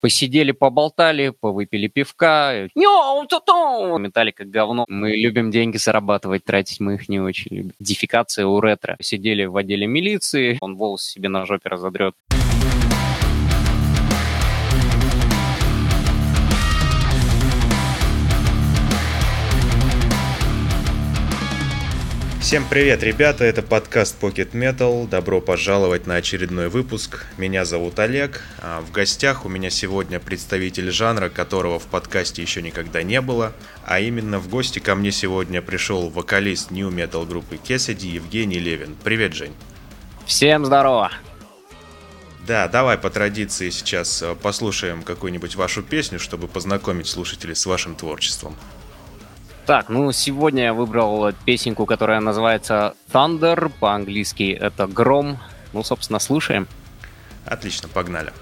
Посидели, поболтали, повыпили пивка. Метали как говно. Мы любим деньги зарабатывать, тратить мы их не очень любим. Дефикация у ретро. Сидели в отделе милиции, он волосы себе на жопе разодрет. Всем привет, ребята, это подкаст Pocket Metal. Добро пожаловать на очередной выпуск. Меня зовут Олег. А в гостях у меня сегодня представитель жанра, которого в подкасте еще никогда не было. А именно в гости ко мне сегодня пришел вокалист New Metal группы Кесади Евгений Левин. Привет, Жень. Всем здорово. Да, давай по традиции сейчас э, послушаем какую-нибудь вашу песню, чтобы познакомить слушателей с вашим творчеством. Так, ну сегодня я выбрал песенку, которая называется Thunder, по-английски это гром. Ну, собственно, слушаем. Отлично, погнали.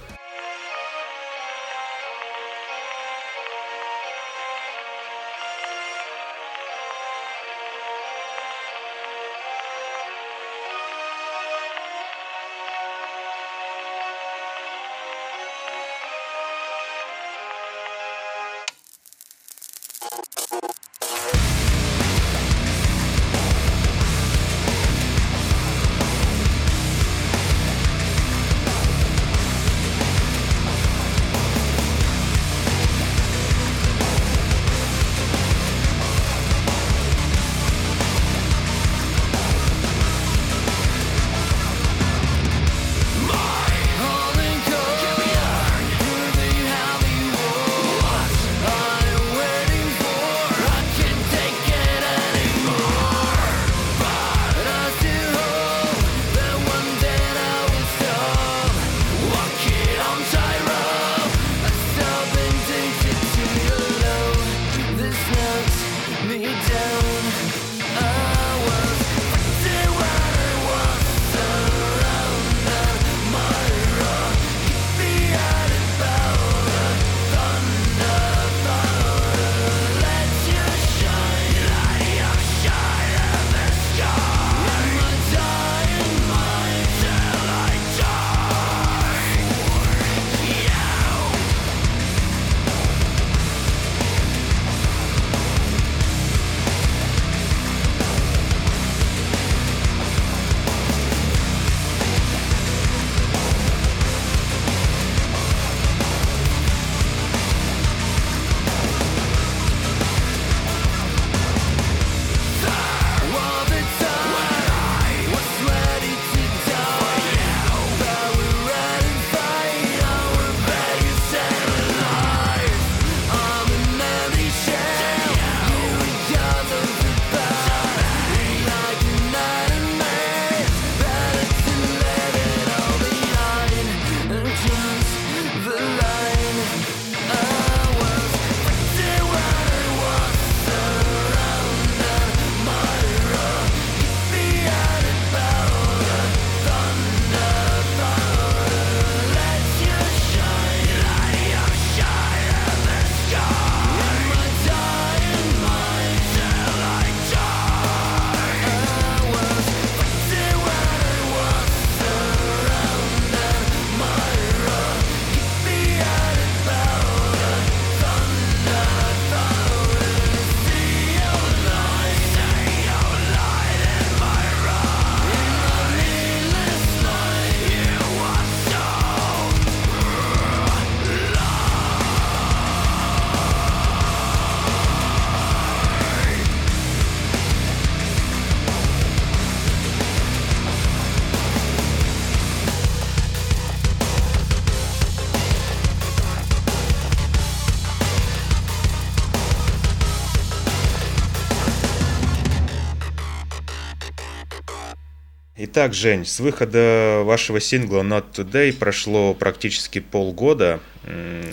Итак, Жень, с выхода вашего сингла Not Today прошло практически полгода.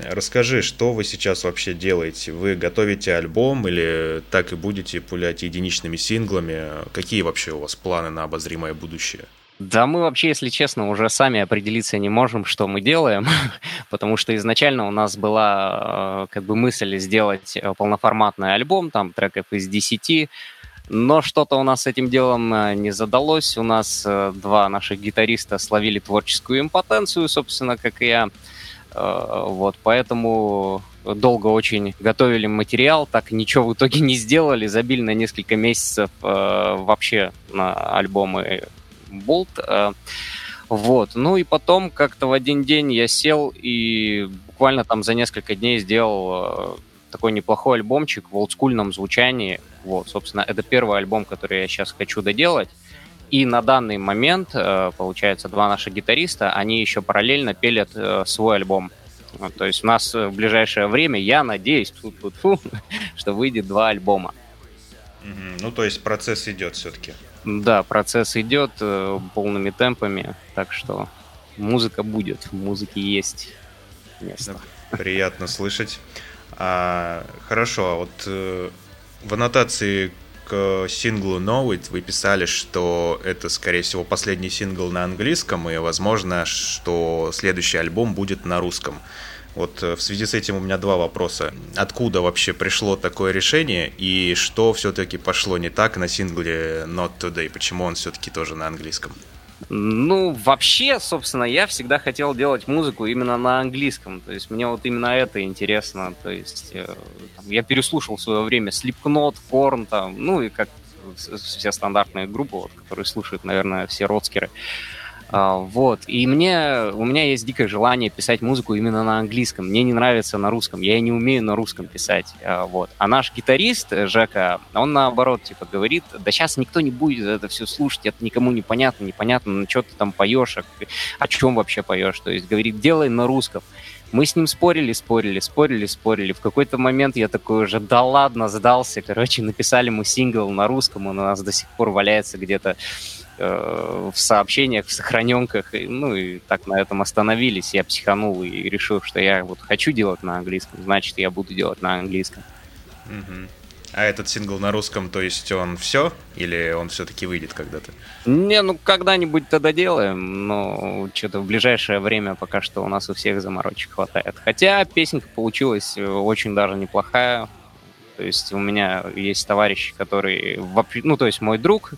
Расскажи, что вы сейчас вообще делаете? Вы готовите альбом или так и будете пулять единичными синглами? Какие вообще у вас планы на обозримое будущее? Да мы вообще, если честно, уже сами определиться не можем, что мы делаем, потому что изначально у нас была э, как бы мысль сделать э, полноформатный альбом, там треков из 10, но что-то у нас с этим делом э, не задалось. У нас э, два наших гитариста словили творческую импотенцию, собственно, как и я. Вот, поэтому долго очень готовили материал, так ничего в итоге не сделали, забили на несколько месяцев вообще на альбомы Болт. Вот. Ну и потом как-то в один день я сел и буквально там за несколько дней сделал такой неплохой альбомчик в олдскульном звучании. Вот, собственно, это первый альбом, который я сейчас хочу доделать. И на данный момент, э, получается, два наших гитариста, они еще параллельно пелят э, свой альбом. То есть у нас в ближайшее время, я надеюсь, фу -фу -фу, что выйдет два альбома. Ну, то есть процесс идет все-таки. Да, процесс идет э, полными темпами, так что музыка будет, в музыке есть место. Приятно слышать. А, хорошо, а вот э, в аннотации к синглу No It вы писали, что это, скорее всего, последний сингл на английском, и, возможно, что следующий альбом будет на русском. Вот э, в связи с этим у меня два вопроса. Откуда вообще пришло такое решение, и что все-таки пошло не так на сингле Not Today? Почему он все-таки тоже на английском? Ну, вообще, собственно, я всегда хотел делать музыку именно на английском. То есть мне вот именно это интересно. То есть э, там, я переслушал в свое время Slipknot, Korn, там, ну и как все стандартные группы, вот, которые слушают, наверное, все родскеры. А, вот. И мне, у меня есть дикое желание писать музыку именно на английском. Мне не нравится на русском. Я не умею на русском писать. А, вот. А наш гитарист, Жека, он наоборот, типа, говорит, да сейчас никто не будет это все слушать, это никому не понятно, непонятно, ну что ты там поешь, о, о чем вообще поешь. То есть, говорит, делай на русском. Мы с ним спорили, спорили, спорили, спорили. В какой-то момент я такой уже, да ладно, сдался. Короче, написали мы сингл на русском, он у нас до сих пор валяется где-то Э, в сообщениях, в сохраненках, ну и так на этом остановились. Я психанул и решил, что я вот хочу делать на английском, значит, я буду делать на английском. Угу. А этот сингл на русском, то есть он все? Или он все-таки выйдет когда-то? Не, ну когда-нибудь тогда делаем, но что-то в ближайшее время пока что у нас у всех заморочек хватает. Хотя песенка получилась э, очень даже неплохая. То есть у меня есть товарищ, который, ну, то есть мой друг,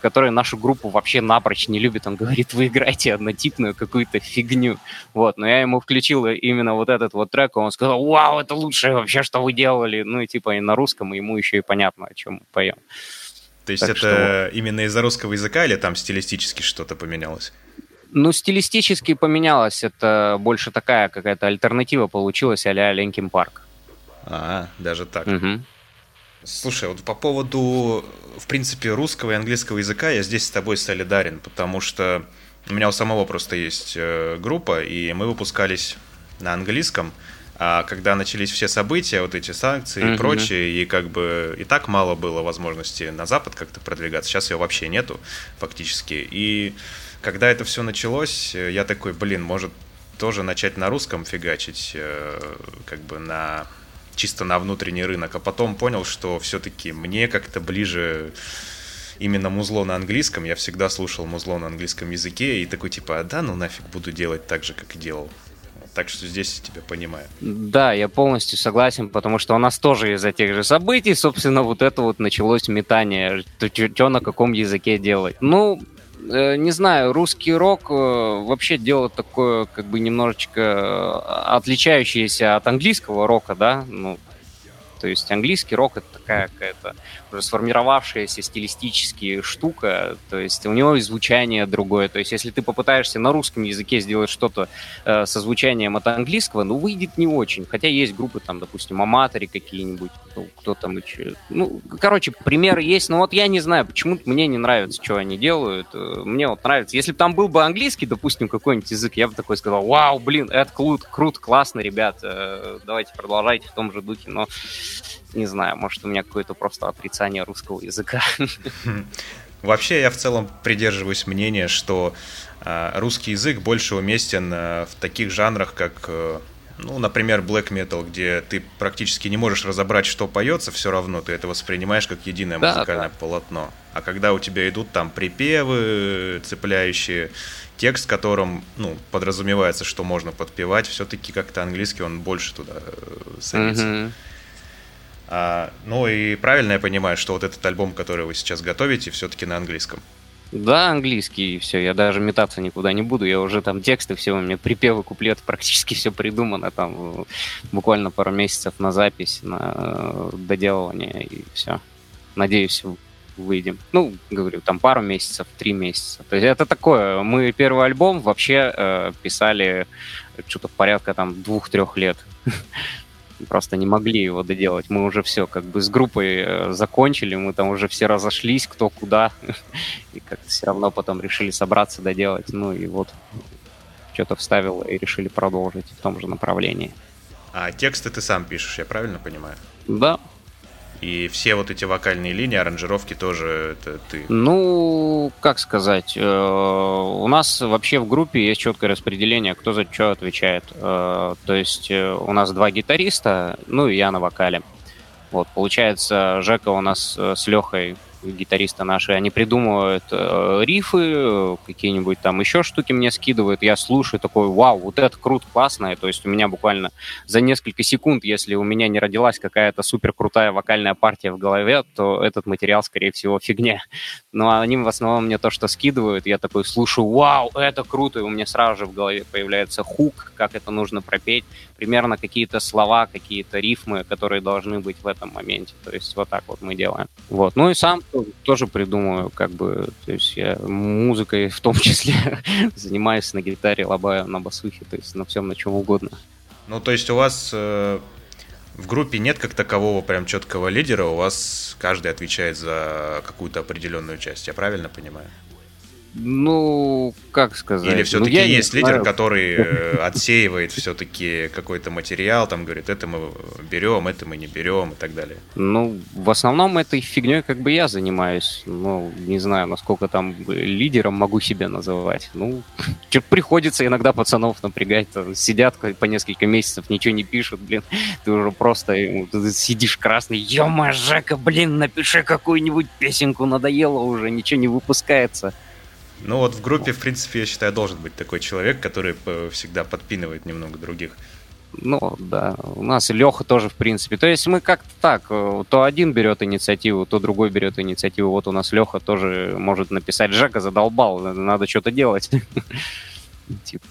который нашу группу вообще напрочь не любит. Он говорит, вы играете однотипную какую-то фигню. Вот, но я ему включил именно вот этот вот трек, и он сказал, вау, это лучшее вообще, что вы делали. Ну, и типа и на русском, и ему еще и понятно, о чем мы поем. То есть так это что... именно из-за русского языка или там стилистически что-то поменялось? Ну, стилистически поменялось. Это больше такая какая-то альтернатива получилась а-ля Ленкин Парк. А, даже так. Угу. Слушай, вот по поводу, в принципе, русского и английского языка я здесь с тобой солидарен, потому что у меня у самого просто есть э, группа, и мы выпускались на английском, а когда начались все события, вот эти санкции mm-hmm. и прочее, и как бы и так мало было возможности на Запад как-то продвигаться, сейчас ее вообще нету фактически. И когда это все началось, я такой, блин, может тоже начать на русском фигачить, э, как бы на чисто на внутренний рынок, а потом понял, что все-таки мне как-то ближе именно музло на английском. Я всегда слушал музло на английском языке и такой типа, а да, ну нафиг буду делать так же, как и делал. Так что здесь я тебя понимаю. Да, я полностью согласен, потому что у нас тоже из-за тех же событий, собственно, вот это вот началось метание, что на каком языке делать. Ну, не знаю, русский рок э, вообще дело такое, как бы немножечко э, отличающееся от английского рока, да, ну, то есть английский рок это такая какая-то сформировавшаяся стилистически штука, то есть у него и звучание другое. То есть если ты попытаешься на русском языке сделать что-то э, со звучанием от английского, ну, выйдет не очень. Хотя есть группы, там, допустим, аматори какие-нибудь, ну, кто там еще... Ну, короче, примеры есть, но вот я не знаю, почему мне не нравится, что они делают. Э, мне вот нравится. Если бы там был бы английский, допустим, какой-нибудь язык, я бы такой сказал, вау, блин, это круто, круто, классно, ребят, э, давайте продолжайте в том же духе, но не знаю, может, у меня какое-то просто отрицание русского языка. Вообще, я в целом придерживаюсь мнения, что э, русский язык больше уместен э, в таких жанрах, как, э, ну, например, black metal, где ты практически не можешь разобрать, что поется, все равно ты это воспринимаешь как единое да, музыкальное да. полотно. А когда у тебя идут там припевы, цепляющие текст, которым, ну, подразумевается, что можно подпевать, все-таки как-то английский он больше туда садится. Mm-hmm. А, ну и правильно я понимаю, что вот этот альбом, который вы сейчас готовите, все-таки на английском? Да, английский, и все, я даже метаться никуда не буду, я уже там тексты, все, у меня припевы, куплеты, практически все придумано, там буквально пару месяцев на запись, на э, доделывание, и все. Надеюсь, выйдем. Ну, говорю, там пару месяцев, три месяца. То есть это такое, мы первый альбом вообще э, писали что-то порядка там двух-трех лет. просто не могли его доделать. Мы уже все как бы с группой э, закончили, мы там уже все разошлись, кто куда, и как-то все равно потом решили собраться, доделать. Ну и вот что-то вставил и решили продолжить в том же направлении. А тексты ты сам пишешь, я правильно понимаю? Да, и все вот эти вокальные линии, аранжировки тоже это ты? Ну, как сказать, э, у нас вообще в группе есть четкое распределение, кто за что отвечает. Э, то есть э, у нас два гитариста, ну и я на вокале. Вот, получается, Жека у нас с Лехой гитаристы наши, они придумывают э, рифы, какие-нибудь там еще штуки мне скидывают, я слушаю такой, вау, вот это круто, классно, то есть у меня буквально за несколько секунд, если у меня не родилась какая-то супер крутая вокальная партия в голове, то этот материал, скорее всего, фигня. Но они в основном мне то, что скидывают, я такой слушаю, вау, это круто, и у меня сразу же в голове появляется хук, как это нужно пропеть, примерно какие-то слова, какие-то рифмы, которые должны быть в этом моменте. То есть вот так вот мы делаем. Вот. Ну и сам тоже придумаю, как бы, то есть я музыкой в том числе занимаюсь на гитаре, лобаю на басухе, то есть на всем, на чем угодно. Ну, то есть у вас э, в группе нет как такового прям четкого лидера, у вас каждый отвечает за какую-то определенную часть, я правильно понимаю? Ну, как сказать? Или все-таки ну, есть лидер, знаю. который э, отсеивает все-таки какой-то материал, там говорит, это мы берем, это мы не берем и так далее. Ну, в основном этой фигней как бы я занимаюсь. Ну, не знаю, насколько там лидером могу себя называть. Ну, приходится иногда пацанов напрягать. Там, сидят по несколько месяцев, ничего не пишут, блин. Ты уже просто сидишь красный. Ё-мо, Жека, блин, напиши какую-нибудь песенку, надоело уже, ничего не выпускается. Ну вот в группе, в принципе, я считаю, должен быть такой человек, который всегда подпинывает немного других. Ну, да. У нас Леха тоже, в принципе. То есть мы как-то так, э, то один берет инициативу, то другой берет инициативу. Вот у нас Леха тоже может написать, Жека задолбал, надо что-то делать. Типа,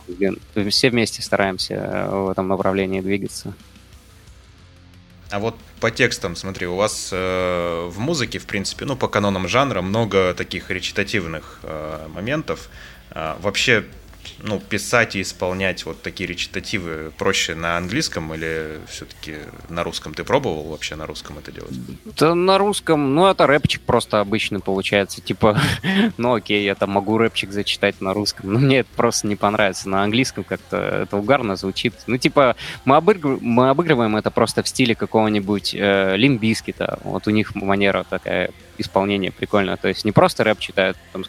все вместе стараемся э, в этом направлении двигаться. А вот по текстам, смотри, у вас э, в музыке, в принципе, ну, по канонам жанра много таких речитативных э, моментов. Э, вообще ну, писать и исполнять вот такие речитативы проще на английском или все-таки на русском? Ты пробовал вообще на русском это делать? Да на русском, ну, это рэпчик просто обычный получается. Типа, ну окей, я там могу рэпчик зачитать на русском, но мне это просто не понравится. На английском как-то это угарно звучит. Ну, типа, мы, обыгр... мы обыгрываем это просто в стиле какого-нибудь э, лимбискита. Вот у них манера такая исполнение прикольное. То есть не просто рэп читают, там,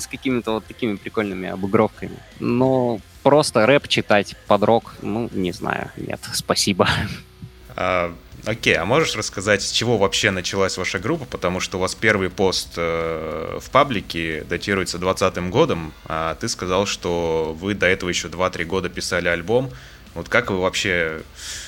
с какими-то вот такими прикольными обыгровками, но просто рэп читать под рок, ну, не знаю, нет, спасибо. А, окей, а можешь рассказать, с чего вообще началась ваша группа? Потому что у вас первый пост э, в паблике датируется 2020 годом, а ты сказал, что вы до этого еще 2-3 года писали альбом. Вот как вы вообще,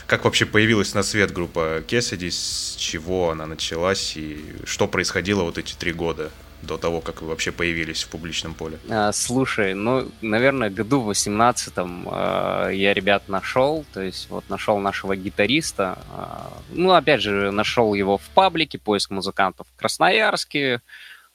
как вообще появилась на свет группа Кесади, с чего она началась и что происходило вот эти три года? до того, как вы вообще появились в публичном поле? А, слушай, ну, наверное, году в 18-м э, я ребят нашел, то есть вот нашел нашего гитариста, э, ну, опять же, нашел его в паблике, поиск музыкантов в Красноярске,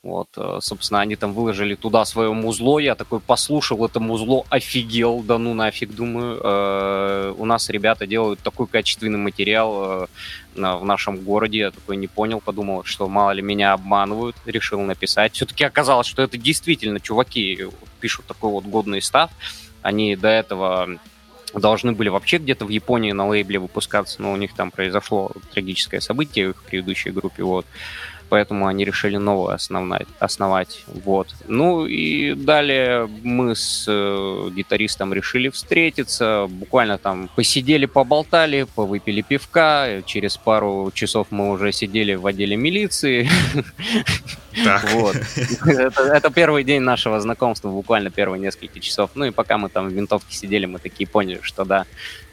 вот, э, собственно, они там выложили туда свое музло, я такой послушал это музло, офигел, да ну нафиг, думаю. Э, у нас ребята делают такой качественный материал э, в нашем городе, я такой не понял, подумал, что мало ли меня обманывают, решил написать. Все-таки оказалось, что это действительно чуваки пишут такой вот годный став. Они до этого должны были вообще где-то в Японии на лейбле выпускаться, но у них там произошло трагическое событие в их предыдущей группе, вот поэтому они решили новую основать. основать вот. Ну и далее мы с э, гитаристом решили встретиться, буквально там посидели, поболтали, повыпили пивка, через пару часов мы уже сидели в отделе милиции. Так. Вот. Это, это первый день нашего знакомства, буквально первые несколько часов. Ну и пока мы там в винтовке сидели, мы такие поняли, что да,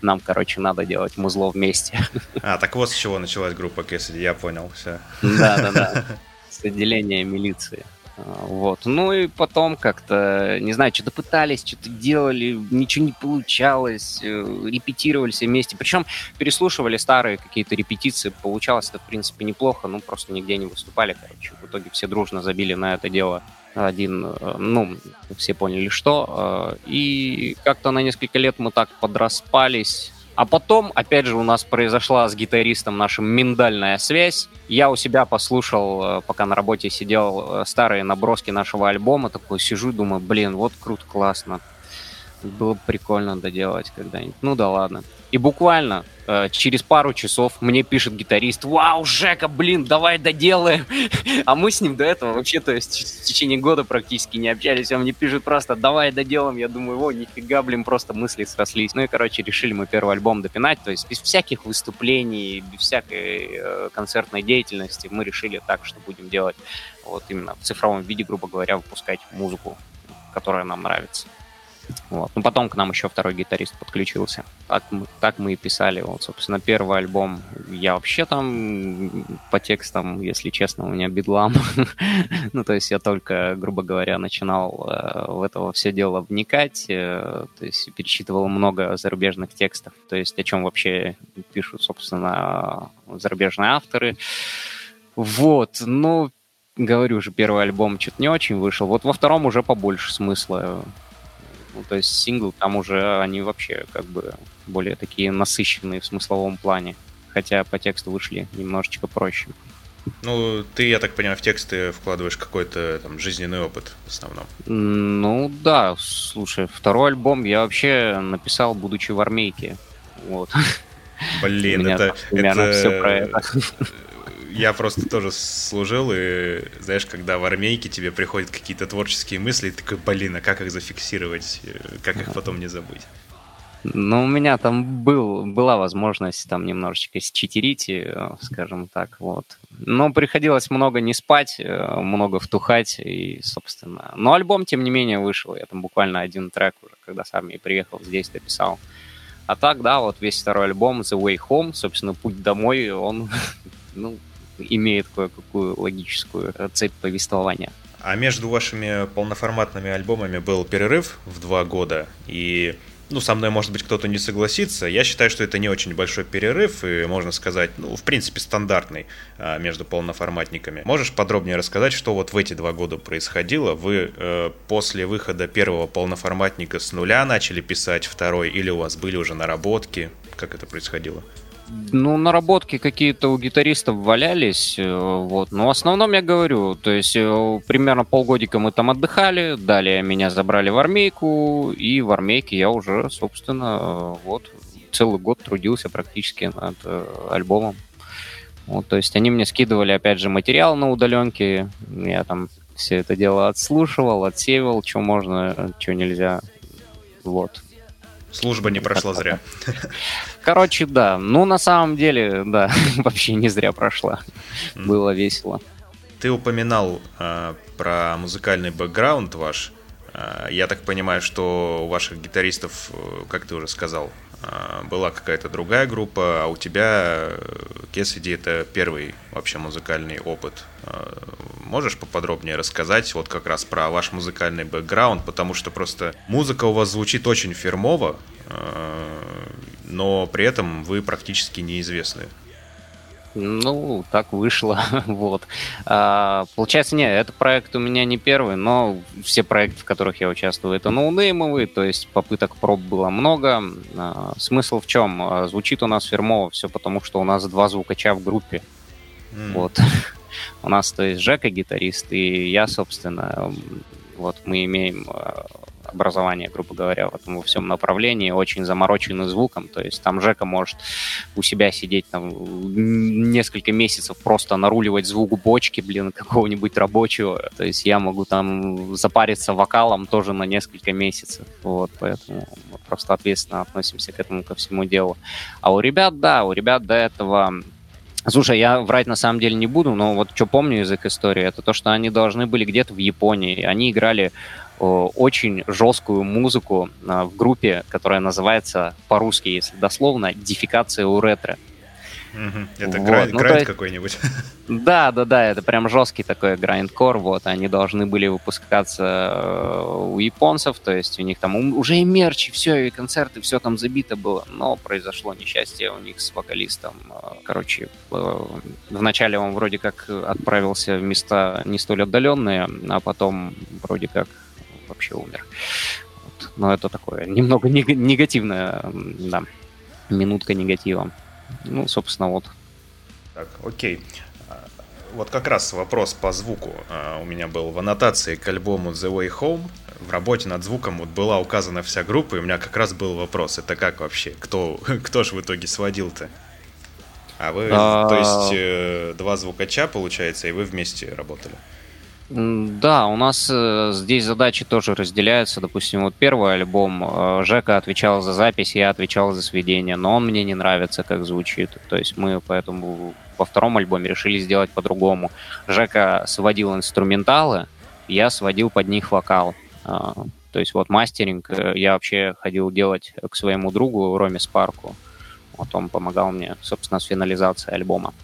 нам, короче, надо делать музло вместе. А, так вот с чего началась группа Кэссиди, я понял, все. Да-да-да, с отделения милиции. Вот. Ну и потом как-то, не знаю, что-то пытались, что-то делали, ничего не получалось, э, репетировали все вместе. Причем переслушивали старые какие-то репетиции, получалось это, в принципе, неплохо, ну просто нигде не выступали, короче. В итоге все дружно забили на это дело один, э, ну, все поняли, что. Э, и как-то на несколько лет мы так подраспались, а потом, опять же, у нас произошла с гитаристом нашим миндальная связь. Я у себя послушал, э, пока на работе сидел, э, старые наброски нашего альбома. Такой сижу, думаю, блин, вот круто, классно. Было бы прикольно доделать когда-нибудь. Ну да ладно. И буквально э, через пару часов мне пишет гитарист, вау, Жека, блин, давай доделаем. а мы с ним до этого вообще, то есть в течение года практически не общались. Он мне пишет просто, давай доделаем. Я думаю, о, нифига, блин, просто мысли срослись. Ну и, короче, решили мы первый альбом допинать, то есть без всяких выступлений, без всякой э, концертной деятельности мы решили так, что будем делать вот именно в цифровом виде, грубо говоря, выпускать музыку, которая нам нравится. Вот. Ну, потом к нам еще второй гитарист подключился. Так мы, так мы и писали. Вот, собственно, первый альбом. Я вообще там по текстам, если честно, у меня бедлам. ну, то есть я только, грубо говоря, начинал э, в это все дело вникать. Э, то есть перечитывал много зарубежных текстов. То есть о чем вообще пишут, собственно, зарубежные авторы. Вот, ну, говорю же, первый альбом что-то не очень вышел. Вот во втором уже побольше смысла ну, то есть синглы там уже они вообще как бы более такие насыщенные в смысловом плане. Хотя по тексту вышли немножечко проще. Ну, ты, я так понимаю, в тексты вкладываешь какой-то там жизненный опыт в основном. Ну да, слушай, второй альбом я вообще написал, будучи в армейке. Вот. Блин, это, это, все про это я просто тоже служил, и знаешь, когда в армейке тебе приходят какие-то творческие мысли, ты такой, блин, а как их зафиксировать, как их потом не забыть? Ну, у меня там был, была возможность там немножечко считерить, э, скажем так, вот. Но приходилось много не спать, э, много втухать, и, собственно... Но альбом, тем не менее, вышел. Я там буквально один трек уже, когда сам и приехал, здесь дописал. А так, да, вот весь второй альбом The Way Home, собственно, путь домой, он, ну, имеет кое-какую логическую цепь повествования. А между вашими полноформатными альбомами был перерыв в два года, и ну, со мной, может быть, кто-то не согласится. Я считаю, что это не очень большой перерыв, и, можно сказать, ну, в принципе, стандартный а, между полноформатниками. Можешь подробнее рассказать, что вот в эти два года происходило? Вы э, после выхода первого полноформатника с нуля начали писать второй, или у вас были уже наработки? Как это происходило? Ну, наработки какие-то у гитаристов валялись, э, вот. Но в основном я говорю, то есть э, примерно полгодика мы там отдыхали, далее меня забрали в армейку, и в армейке я уже, собственно, э, вот целый год трудился практически над альбомом. Вот, то есть они мне скидывали, опять же, материал на удаленке, я там все это дело отслушивал, отсеивал, что можно, что нельзя. Вот. Служба не прошла зря. Короче, да. Ну, на самом деле, да, вообще не зря прошла. Было весело. Ты упоминал э, про музыкальный бэкграунд ваш. Э, я так понимаю, что у ваших гитаристов, э, как ты уже сказал, была какая-то другая группа, а у тебя Кесиди это первый вообще музыкальный опыт. Э, можешь поподробнее рассказать вот как раз про ваш музыкальный бэкграунд, потому что просто музыка у вас звучит очень фирмово, э, но при этом вы практически неизвестны. Ну, так вышло, вот. А, получается, нет, этот проект у меня не первый, но все проекты, в которых я участвую, это ноунеймовые, то есть попыток проб было много. А, смысл в чем? А, звучит у нас фирмово все потому, что у нас два звукача в группе. Mm. Вот. у нас, то есть, Жека гитарист, и я, собственно, вот мы имеем образование, грубо говоря, в этом во всем направлении, очень замороченный звуком. То есть там Жека может у себя сидеть там несколько месяцев просто наруливать звук бочки, блин, какого-нибудь рабочего. То есть я могу там запариться вокалом тоже на несколько месяцев. Вот, поэтому мы просто ответственно относимся к этому ко всему делу. А у ребят, да, у ребят до этого Слушай, я врать на самом деле не буду, но вот что помню из их истории, это то, что они должны были где-то в Японии. Они играли очень жесткую музыку а, в группе, которая называется по-русски, если дословно, «Дефикация у ретро». Это вот. грайнд, ну, грайнд какой-нибудь. Да, да, да, это прям жесткий такой грайндкор, вот, они должны были выпускаться э, у японцев, то есть у них там уже и мерч, и все, и концерты, все там забито было, но произошло несчастье у них с вокалистом. Э, короче, э, вначале он вроде как отправился в места не столь отдаленные, а потом вроде как вообще умер. Вот. Но это такое немного негативное, да, минутка негатива. Ну, собственно, вот. Так, окей. А, вот как раз вопрос по звуку а, у меня был в аннотации к альбому The Way Home. В работе над звуком вот была указана вся группа, и у меня как раз был вопрос, это как вообще? Кто, кто же в итоге сводил-то? А вы, а... то есть, э, два звукача, получается, и вы вместе работали? Да, у нас э, здесь задачи тоже разделяются. Допустим, вот первый альбом э, Жека отвечал за запись, я отвечал за сведение, но он мне не нравится, как звучит. То есть мы поэтому во втором альбоме решили сделать по-другому. Жека сводил инструменталы, я сводил под них вокал. А, то есть вот мастеринг э, я вообще ходил делать к своему другу Роме Спарку. Вот он помогал мне, собственно, с финализацией альбома.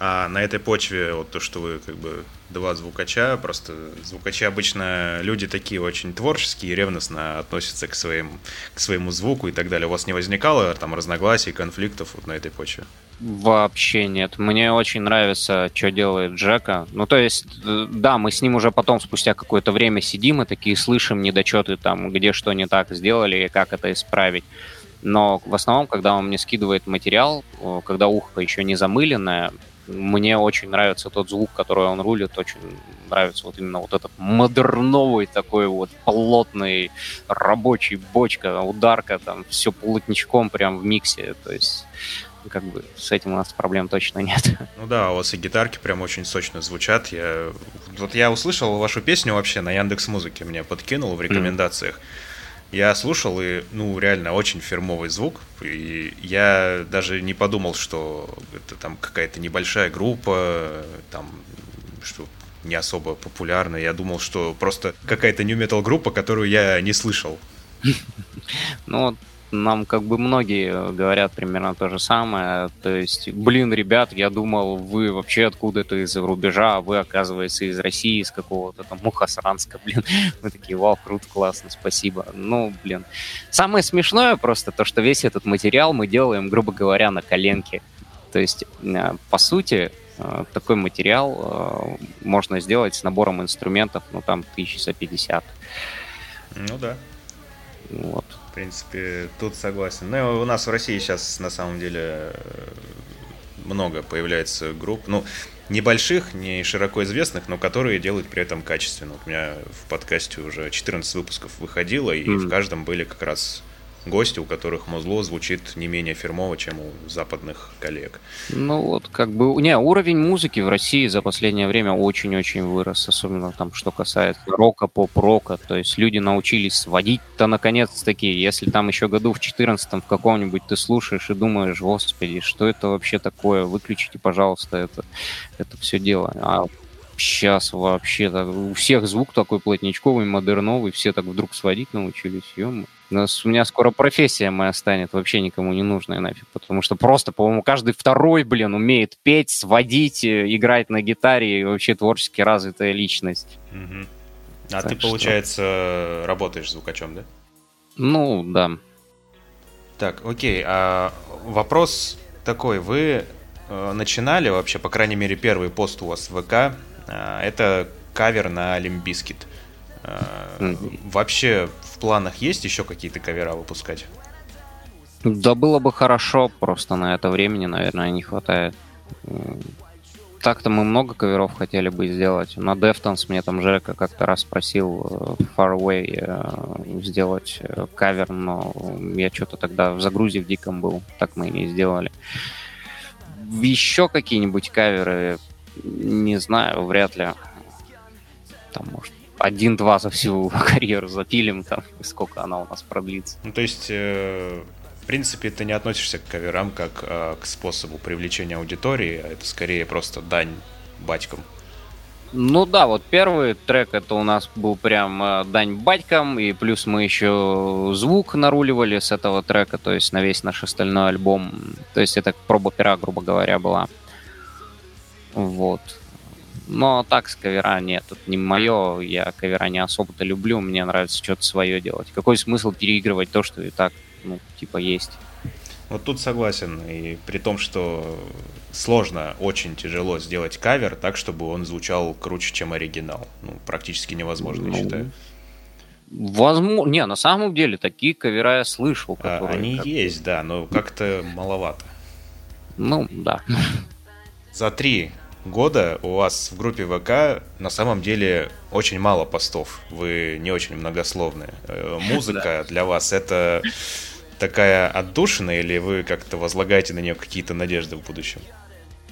А на этой почве, вот то, что вы как бы два звукача, просто звукачи обычно люди такие очень творческие, ревностно относятся к, своим, к своему звуку и так далее. У вас не возникало там разногласий, конфликтов вот на этой почве? Вообще нет. Мне очень нравится, что делает Джека. Ну, то есть, э, да, мы с ним уже потом, спустя какое-то время сидим и такие слышим недочеты там, где что не так сделали и как это исправить. Но в основном, когда он мне скидывает материал, когда ухо еще не замыленное, мне очень нравится тот звук, который он рулит, очень нравится вот именно вот этот модерновый такой вот плотный рабочий бочка, ударка, там все плотничком прям в миксе, то есть как бы с этим у нас проблем точно нет. Ну да, у вас и гитарки прям очень сочно звучат. Я, вот я услышал вашу песню вообще на Яндекс Музыке, мне подкинул в рекомендациях. Mm. Я слушал, и, ну, реально очень фирмовый звук. И я даже не подумал, что это там какая-то небольшая группа, там, что не особо популярная. Я думал, что просто какая-то нью метал группа, которую я не слышал. Ну, нам как бы многие говорят примерно то же самое. То есть, блин, ребят, я думал, вы вообще откуда-то из-за рубежа, а вы, оказывается, из России, из какого-то там Мухасранска, блин. Мы такие, вау, круто, классно, спасибо. Ну, блин. Самое смешное просто то, что весь этот материал мы делаем, грубо говоря, на коленке. То есть, э, по сути, э, такой материал э, можно сделать с набором инструментов, ну, там, тысяч за 50. Ну да. Вот. В принципе, тут согласен. Ну, у нас в России сейчас на самом деле много появляется групп, ну, небольших, не широко известных, но которые делают при этом качественно. Вот у меня в подкасте уже 14 выпусков выходило, и mm-hmm. в каждом были как раз гости, у которых музло звучит не менее фирмово, чем у западных коллег. Ну вот, как бы, не, уровень музыки в России за последнее время очень-очень вырос, особенно там, что касается рока, поп-рока, то есть люди научились сводить-то наконец-таки, если там еще году в 14 в каком-нибудь ты слушаешь и думаешь, господи, что это вообще такое, выключите, пожалуйста, это, это все дело. А сейчас вообще так, у всех звук такой плотничковый, модерновый, все так вдруг сводить научились, ё у, нас, у меня скоро профессия моя станет вообще никому не нужная нафиг, потому что просто, по-моему, каждый второй, блин, умеет петь, сводить, э, играть на гитаре и вообще творчески развитая личность. Угу. А так ты, что... получается, работаешь звукачом, да? Ну, да. Так, окей. А вопрос такой. Вы э, начинали вообще, по крайней мере, первый пост у вас в ВК. Э, это кавер на Limp Bizkit. Mm-hmm. Вообще в планах есть еще какие-то кавера выпускать? Да было бы хорошо, просто на это времени, наверное, не хватает. Так-то мы много каверов хотели бы сделать. На Deftones мне там Жека как-то раз просил э, Far Away э, сделать кавер, но я что-то тогда в загрузе в диком был. Так мы и не сделали. Еще какие-нибудь каверы, не знаю, вряд ли. Там, может, один-два за всю карьеру запилим, там, сколько она у нас продлится. Ну, то есть, э, в принципе, ты не относишься к каверам как э, к способу привлечения аудитории, а это скорее просто дань батькам. Ну да, вот первый трек это у нас был прям э, дань батькам, и плюс мы еще звук наруливали с этого трека, то есть на весь наш остальной альбом. То есть это проба пера, грубо говоря, была. Вот. Но так с кавера нет, это не мое, я кавера не особо-то люблю, мне нравится что-то свое делать. Какой смысл переигрывать то, что и так, ну, типа, есть? Вот тут согласен, и при том, что сложно, очень тяжело сделать кавер так, чтобы он звучал круче, чем оригинал. Ну, практически невозможно, ну, я считаю. Возможно. Не, на самом деле, такие кавера я слышал. А, которые, Они как... есть, да, но как-то маловато. Ну, да. За три года у вас в группе ВК на самом деле очень мало постов. Вы не очень многословные. Э, музыка для вас это такая отдушина или вы как-то возлагаете на нее какие-то надежды в будущем?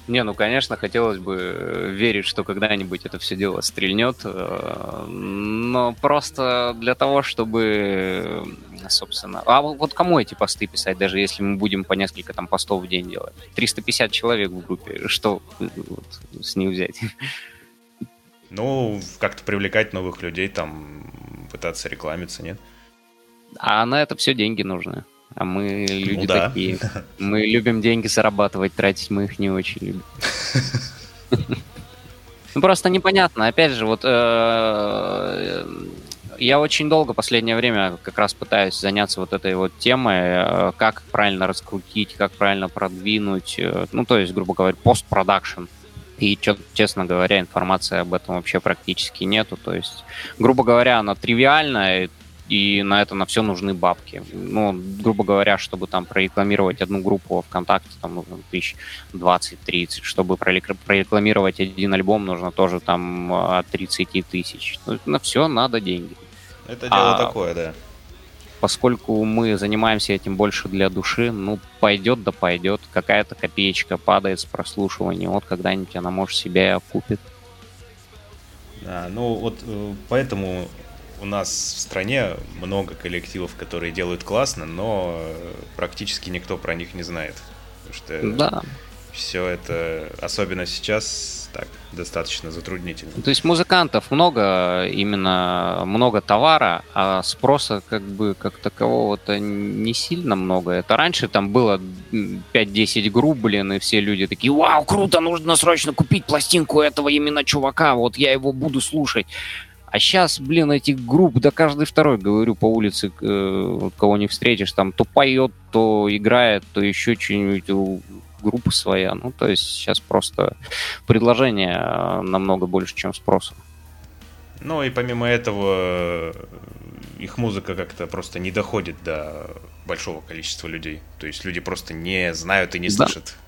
Не, ну, конечно, хотелось бы э, верить, что когда-нибудь это все дело стрельнет, э, но просто для того, чтобы, собственно... А вот кому эти посты писать, даже если мы будем по несколько там постов в день делать? 350 человек в группе, что вот, с них взять? Ну, как-то привлекать новых людей, там, пытаться рекламиться, нет? А на это все деньги нужны. А мы люди ну, да. такие. Мы любим деньги зарабатывать, тратить мы их не очень любим. Ну просто непонятно. Опять же, вот э, я очень долго последнее время как раз пытаюсь заняться вот этой вот темой, э, как правильно раскрутить, как правильно продвинуть, э, ну то есть, грубо говоря, постпродакшн. И, честно говоря, информации об этом вообще практически нету. То есть, грубо говоря, она тривиальная, и на это на все нужны бабки. Ну, грубо говоря, чтобы там прорекламировать одну группу ВКонтакте, там нужно тысяч 20-30. Чтобы прорекламировать один альбом, нужно тоже там от 30 тысяч. Ну, на все надо деньги. Это дело а, такое, да. Поскольку мы занимаемся этим больше для души, ну, пойдет да пойдет. Какая-то копеечка падает с прослушивания. Вот когда-нибудь она, может, себя окупит. А, ну, вот э, поэтому у нас в стране много коллективов, которые делают классно, но практически никто про них не знает. Потому что да. все это, особенно сейчас, так, достаточно затруднительно. То есть музыкантов много, именно много товара, а спроса как бы как такового-то не сильно много. Это раньше там было 5-10 групп, блин, и все люди такие, вау, круто, нужно срочно купить пластинку этого именно чувака, вот я его буду слушать. А сейчас, блин, этих групп, да каждый второй, говорю, по улице, э, кого не встретишь, там то поет, то играет, то еще что-нибудь, у группы своя. Ну, то есть сейчас просто предложение э, намного больше, чем спроса. Ну и помимо этого, их музыка как-то просто не доходит до большого количества людей. То есть люди просто не знают и не слышат. Да,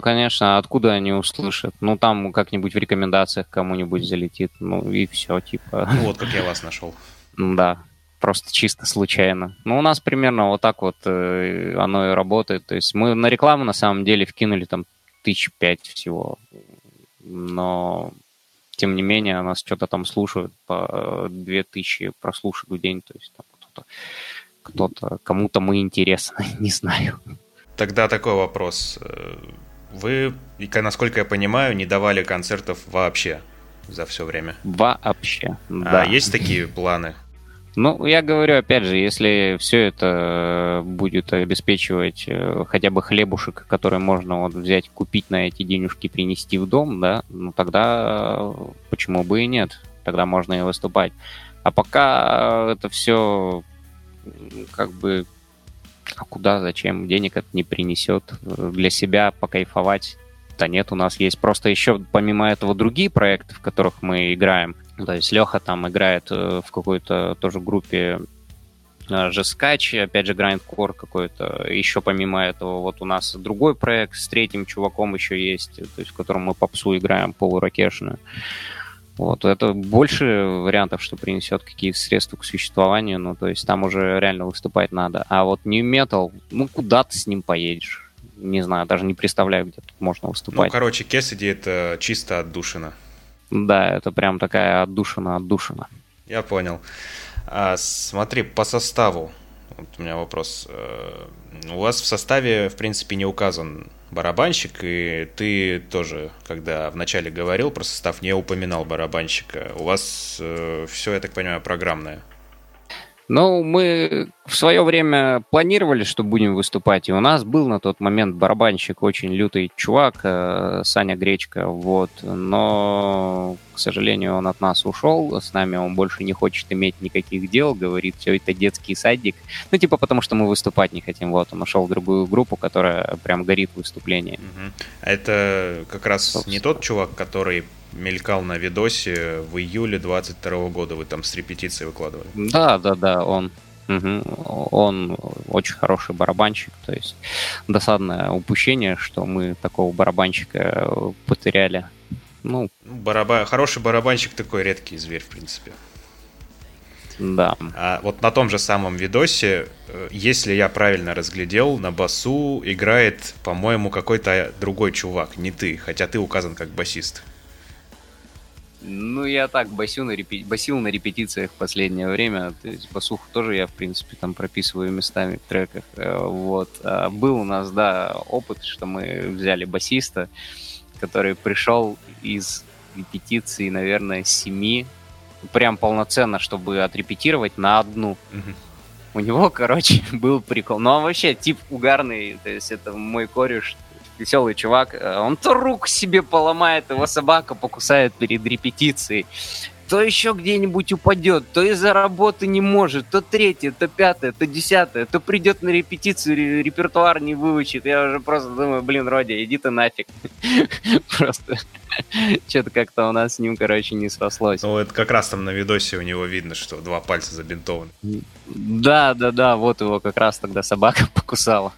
конечно, откуда они услышат? Ну, там как-нибудь в рекомендациях кому-нибудь залетит, ну и все, типа. Ну, вот как я вас нашел. Да, просто чисто случайно. Ну, у нас примерно вот так вот э, оно и работает. То есть мы на рекламу на самом деле вкинули там тысяч пять всего. Но, тем не менее, нас что-то там слушают по две тысячи прослушек в день. То есть там кто-то, кто-то, кому-то мы интересны, не знаю. Тогда такой вопрос. Вы, насколько я понимаю, не давали концертов вообще за все время? Вообще, а да. есть такие планы? Ну, я говорю, опять же, если все это будет обеспечивать э, хотя бы хлебушек, который можно вот взять, купить на эти денежки, принести в дом, да, ну тогда почему бы и нет? Тогда можно и выступать. А пока это все как бы а куда, зачем, денег это не принесет. Для себя покайфовать да нет, у нас есть просто еще помимо этого другие проекты, в которых мы играем. То есть Леха там играет э, в какой-то тоже группе э, Жескач, опять же, Grindcore какой-то. Еще помимо этого, вот у нас другой проект с третьим чуваком еще есть, то есть в котором мы попсу играем полуракешную. Вот, это больше вариантов, что принесет какие-то средства к существованию, ну, то есть там уже реально выступать надо. А вот New Metal, ну, куда ты с ним поедешь? Не знаю, даже не представляю, где тут можно выступать. Ну, короче, Кесиди это чисто отдушина. Да, это прям такая отдушина-отдушина. Я понял. А, смотри, по составу. Вот у меня вопрос. Э, у вас в составе, в принципе, не указан барабанщик, и ты тоже, когда вначале говорил про состав, не упоминал барабанщика. У вас э, все, я так понимаю, программное. Ну, мы в свое время планировали, что будем выступать, и у нас был на тот момент барабанщик очень лютый чувак, э, Саня Гречка, вот, но, к сожалению, он от нас ушел, с нами он больше не хочет иметь никаких дел, говорит, все это детский садик, ну, типа, потому что мы выступать не хотим, вот, он ушел в другую группу, которая прям горит выступление. Угу. А это как раз Собственно. не тот чувак, который мелькал на видосе в июле 22 года. Вы там с репетицией выкладывали. Да, да, да, он. Угу. Он очень хороший барабанщик, то есть досадное упущение, что мы такого барабанщика потеряли. Ну, Бараба... Хороший барабанщик такой редкий зверь, в принципе. Да. А вот на том же самом видосе, э, если я правильно разглядел, на басу играет, по-моему, какой-то другой чувак, не ты, хотя ты указан как басист. Ну, я так басю на репи... басил на репетициях в последнее время. То есть басуху тоже я, в принципе, там прописываю местами в треках. Э, вот. А был у нас, да, опыт, что мы взяли басиста, который пришел из репетиции, наверное, семи, прям полноценно, чтобы отрепетировать на одну. У него, короче, был прикол. Ну, а вообще, тип угарный, то есть это мой кореш, веселый чувак, э, он то руку себе поломает, его собака покусает перед репетицией, то еще где-нибудь упадет, то из-за работы не может, то третье, то пятое, то десятое, то придет на репетицию, репертуар не выучит. Я уже просто думаю, блин, Родя, иди ты нафиг. Просто что-то как-то у нас с ним, короче, не срослось. Ну, это как раз там на видосе у него видно, что два пальца забинтованы. Да, да, да, вот его как раз тогда собака покусала.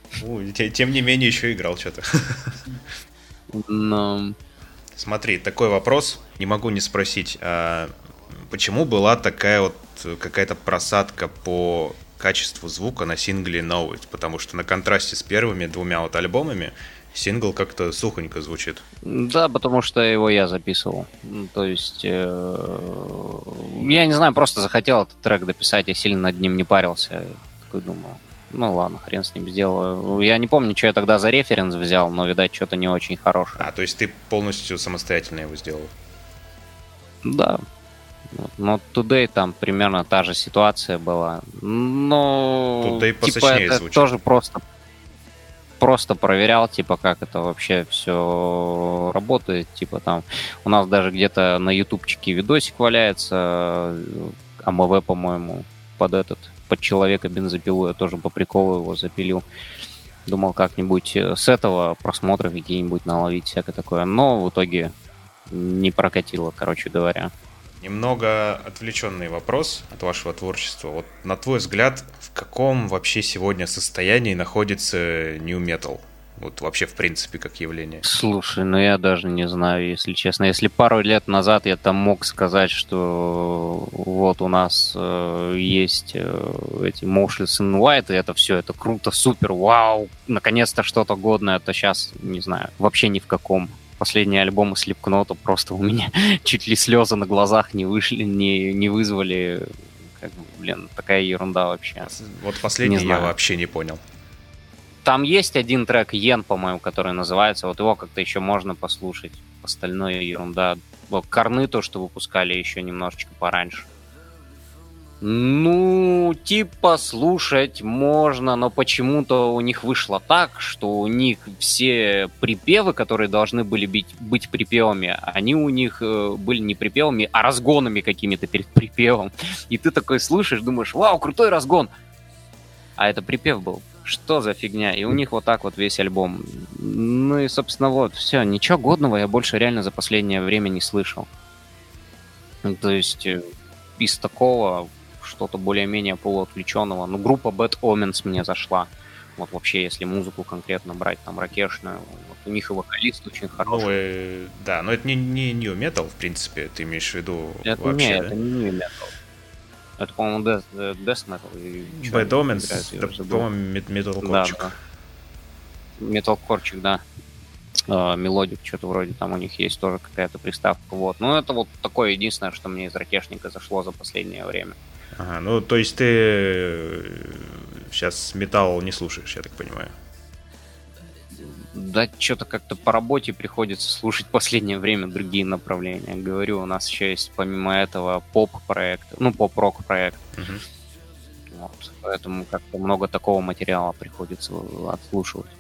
тем не менее, еще играл что-то. Но... Смотри, такой вопрос, не могу не спросить, а почему была такая вот какая-то просадка по качеству звука на сингле No It? Потому что на контрасте с первыми двумя вот альбомами сингл как-то сухонько звучит. Да, потому что его я записывал. То есть, э, я не знаю, просто захотел этот трек дописать, я сильно над ним не парился. Такой думал, ну ладно, хрен с ним сделаю. Я не помню, что я тогда за референс взял, но, видать, что-то не очень хорошее. А, то есть ты полностью самостоятельно его сделал? Да. Но Today там примерно та же ситуация была. Но Today типа это звучит. тоже просто просто проверял, типа, как это вообще все работает. Типа там у нас даже где-то на ютубчике видосик валяется, АМВ, по-моему, под этот под человека бензопилу, я тоже по приколу его запилил. Думал как-нибудь э, с этого просмотра какие-нибудь наловить, всякое такое. Но в итоге не прокатило, короче говоря. Немного отвлеченный вопрос от вашего творчества. Вот на твой взгляд, в каком вообще сегодня состоянии находится New Metal? Вот вообще, в принципе, как явление. Слушай, ну я даже не знаю, если честно. Если пару лет назад я там мог сказать, что вот у нас э, есть э, эти Motionless in White, и это все, это круто, супер, вау, наконец-то что-то годное, то сейчас, не знаю, вообще ни в каком. Последние альбомы Слепкнота просто у меня чуть ли слезы на глазах не вышли, не, не вызвали. Как, блин, такая ерунда вообще. Вот последний я вообще не понял. Там есть один трек Йен, по-моему, который называется. Вот его как-то еще можно послушать. Остальное ерунда. Корны то, что выпускали еще немножечко пораньше. Ну, типа слушать можно, но почему-то у них вышло так, что у них все припевы, которые должны были быть, быть припевами, они у них э, были не припевами, а разгонами какими-то перед припевом. И ты такой слушаешь, думаешь, вау, крутой разгон. А это припев был что за фигня? И у них вот так вот весь альбом. Ну и, собственно, вот, все. Ничего годного я больше реально за последнее время не слышал. То есть э, из такого что-то более-менее полуотвлеченного. Ну, группа Bad Omens мне зашла. Вот вообще, если музыку конкретно брать, там, ракешную, вот у них и вокалист очень хороший. Ну, э, да, но это не, не new metal, в принципе, ты имеешь в виду это вообще, не, да? это не nu metal. Это, по-моему, Death, э, Death Metal. Bad Omens, по-моему, металкорчик. Да, да. Металкорчик, да. Uh, мелодик, что-то вроде там у них есть тоже какая-то приставка. Вот. Ну, это вот такое единственное, что мне из ракешника зашло за последнее время. Ага, ну, то есть ты сейчас металл не слушаешь, я так понимаю. Да, что-то как-то по работе приходится слушать в последнее время другие направления. Говорю, у нас еще есть помимо этого поп-проект, ну, поп-рок проект. Угу. Вот, поэтому как-то много такого материала приходится отслушивать.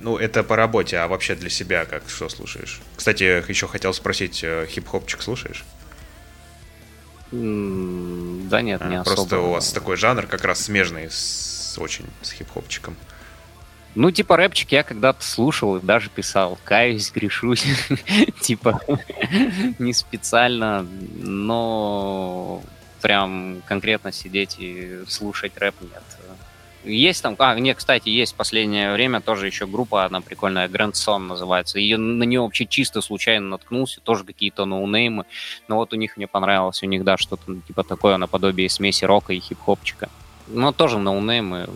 Ну, это по работе, а вообще для себя как что слушаешь? Кстати, еще хотел спросить, э, хип-хопчик слушаешь? да нет, а, не просто особо. Просто у вас такой жанр как раз смежный с очень с хип-хопчиком. Ну, типа рэпчик я когда-то слушал и даже писал. Каюсь, грешусь. типа, не специально, но прям конкретно сидеть и слушать рэп нет. Есть там, а, не, кстати, есть в последнее время тоже еще группа одна прикольная, Grand Son называется. Ее, на нее вообще чисто случайно наткнулся, тоже какие-то ноунеймы. Но вот у них мне понравилось, у них, да, что-то типа такое наподобие смеси рока и хип-хопчика. Но тоже ноунеймы,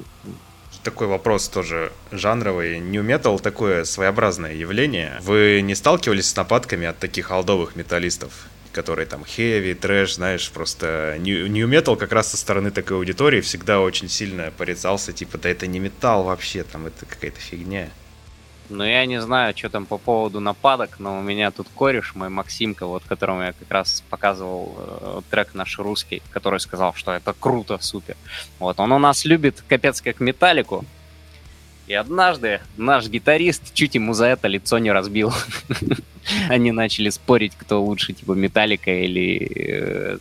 такой вопрос тоже жанровый. New Metal такое своеобразное явление. Вы не сталкивались с нападками от таких алдовых металлистов? которые там heavy, трэш, знаешь, просто new metal как раз со стороны такой аудитории всегда очень сильно порицался, типа, да это не металл вообще, там это какая-то фигня. Ну, я не знаю, что там по поводу нападок, но у меня тут кореш, мой Максимка, вот которому я как раз показывал э, трек наш русский, который сказал, что это круто, супер. Вот, он у нас любит капец как металлику, и однажды наш гитарист чуть ему за это лицо не разбил. Они начали спорить, кто лучше, типа Металлика или...